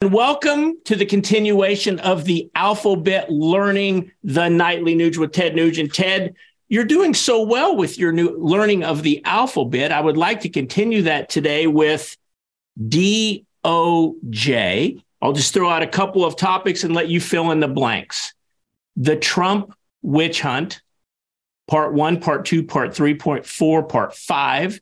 And welcome to the continuation of the alphabet learning the Nightly Nuge with Ted Nugent. Ted, you're doing so well with your new learning of the alphabet. I would like to continue that today with DOJ. I'll just throw out a couple of topics and let you fill in the blanks. The Trump witch hunt, part one, part two, part three, part four, part five.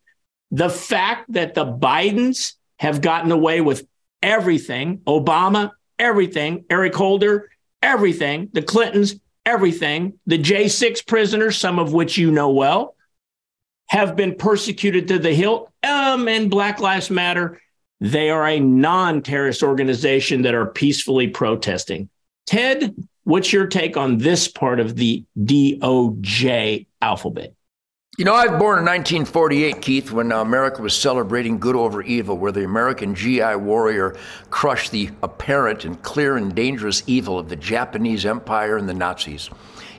The fact that the Bidens have gotten away with everything. Obama, everything. Eric Holder, everything. The Clintons, everything. The J6 prisoners, some of which you know well, have been persecuted to the hilt. Um, and Black Lives Matter, they are a non terrorist organization that are peacefully protesting. Ted, what's your take on this part of the DOJ alphabet? You know, I was born in 1948, Keith, when America was celebrating good over evil, where the American GI warrior crushed the apparent and clear and dangerous evil of the Japanese Empire and the Nazis.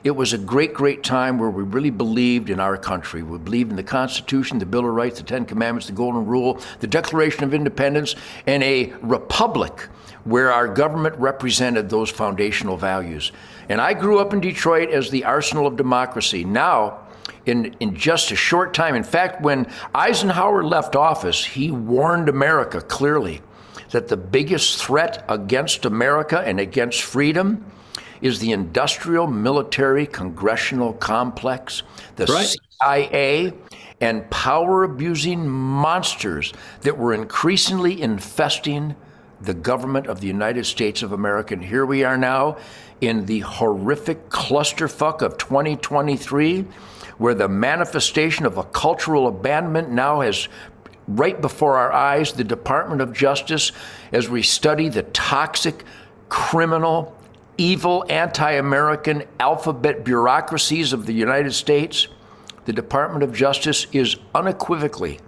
It was a great, great time where we really believed in our country. We believed in the Constitution, the Bill of Rights, the Ten Commandments, the Golden Rule, the Declaration of Independence, and a republic where our government represented those foundational values. And I grew up in Detroit as the arsenal of democracy. Now, in, in just a short time. In fact, when Eisenhower left office, he warned America clearly that the biggest threat against America and against freedom is the industrial military congressional complex, the right. CIA, and power abusing monsters that were increasingly infesting the government of the United States of America. And here we are now in the horrific clusterfuck of 2023 where the manifestation of a cultural abandonment now has right before our eyes the Department of Justice as we study the toxic, criminal, evil, anti American alphabet bureaucracies of the United States. The Department of Justice is unequivocally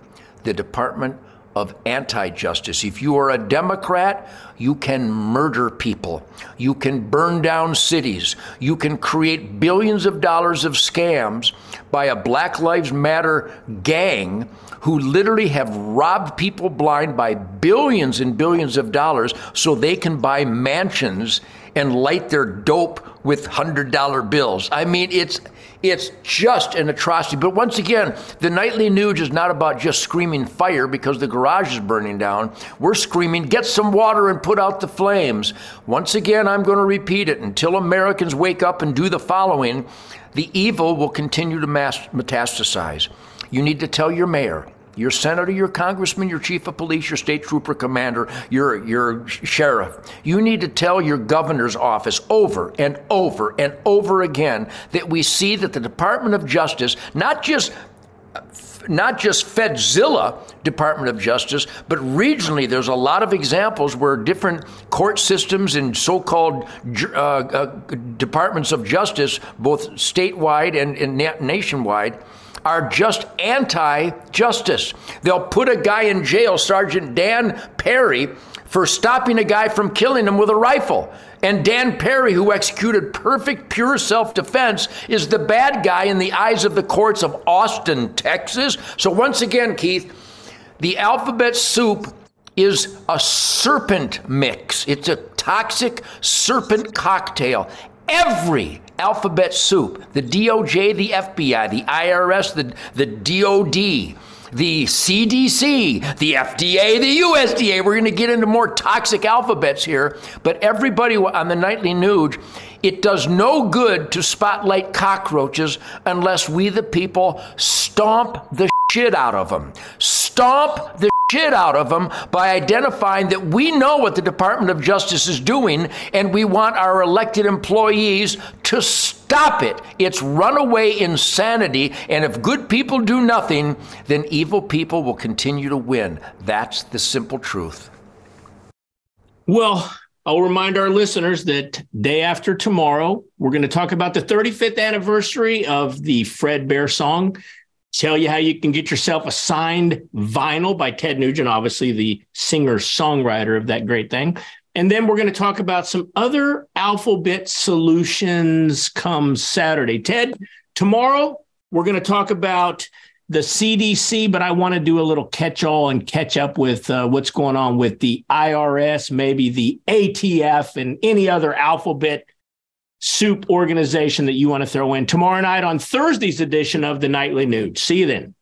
the Department of anti justice. If you are a Democrat, you can murder people. You can burn down cities. You can create billions of dollars of scams by a Black Lives Matter gang who literally have robbed people blind by billions and billions of dollars so they can buy mansions and light their dope with $100 bills. I mean, it's it's just an atrocity. But once again, the Nightly Nuge is not about just screaming fire because the garage is burning down. We're screaming, get some water and put out the flames. Once again, I'm going to repeat it until Americans wake up and do the following the evil will continue to metastasize. You need to tell your mayor, your senator, your congressman, your chief of police, your state trooper commander, your, your sheriff. You need to tell your governor's office over and over and over again that we see that the Department of Justice, not just not just Fedzilla Department of Justice, but regionally, there's a lot of examples where different court systems and so-called uh, uh, departments of justice, both statewide and, and nationwide, are just anti justice. They'll put a guy in jail, Sergeant Dan Perry, for stopping a guy from killing him with a rifle. And Dan Perry, who executed perfect, pure self defense, is the bad guy in the eyes of the courts of Austin, Texas. So, once again, Keith, the alphabet soup is a serpent mix. It's a toxic serpent cocktail. Every alphabet soup. The DOJ, the FBI, the IRS, the, the DOD, the CDC, the FDA, the USDA. We're going to get into more toxic alphabets here, but everybody on the Nightly Nuge, it does no good to spotlight cockroaches unless we, the people, stomp the shit out of them. Stomp the shit out of them by identifying that we know what the Department of Justice is doing and we want our elected employees to stop it. It's runaway insanity. And if good people do nothing, then evil people will continue to win. That's the simple truth. Well, I'll remind our listeners that day after tomorrow, we're going to talk about the 35th anniversary of the Fred Bear song tell you how you can get yourself a signed vinyl by Ted Nugent, obviously the singer songwriter of that great thing. And then we're going to talk about some other alphabet solutions come Saturday. Ted, tomorrow we're going to talk about the CDC, but I want to do a little catch all and catch up with uh, what's going on with the IRS, maybe the ATF, and any other alphabet soup organization that you want to throw in tomorrow night on Thursday's edition of the Nightly Nuge. See you then.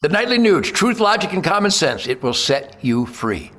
The Nightly Nuge, truth, logic, and common sense. It will set you free.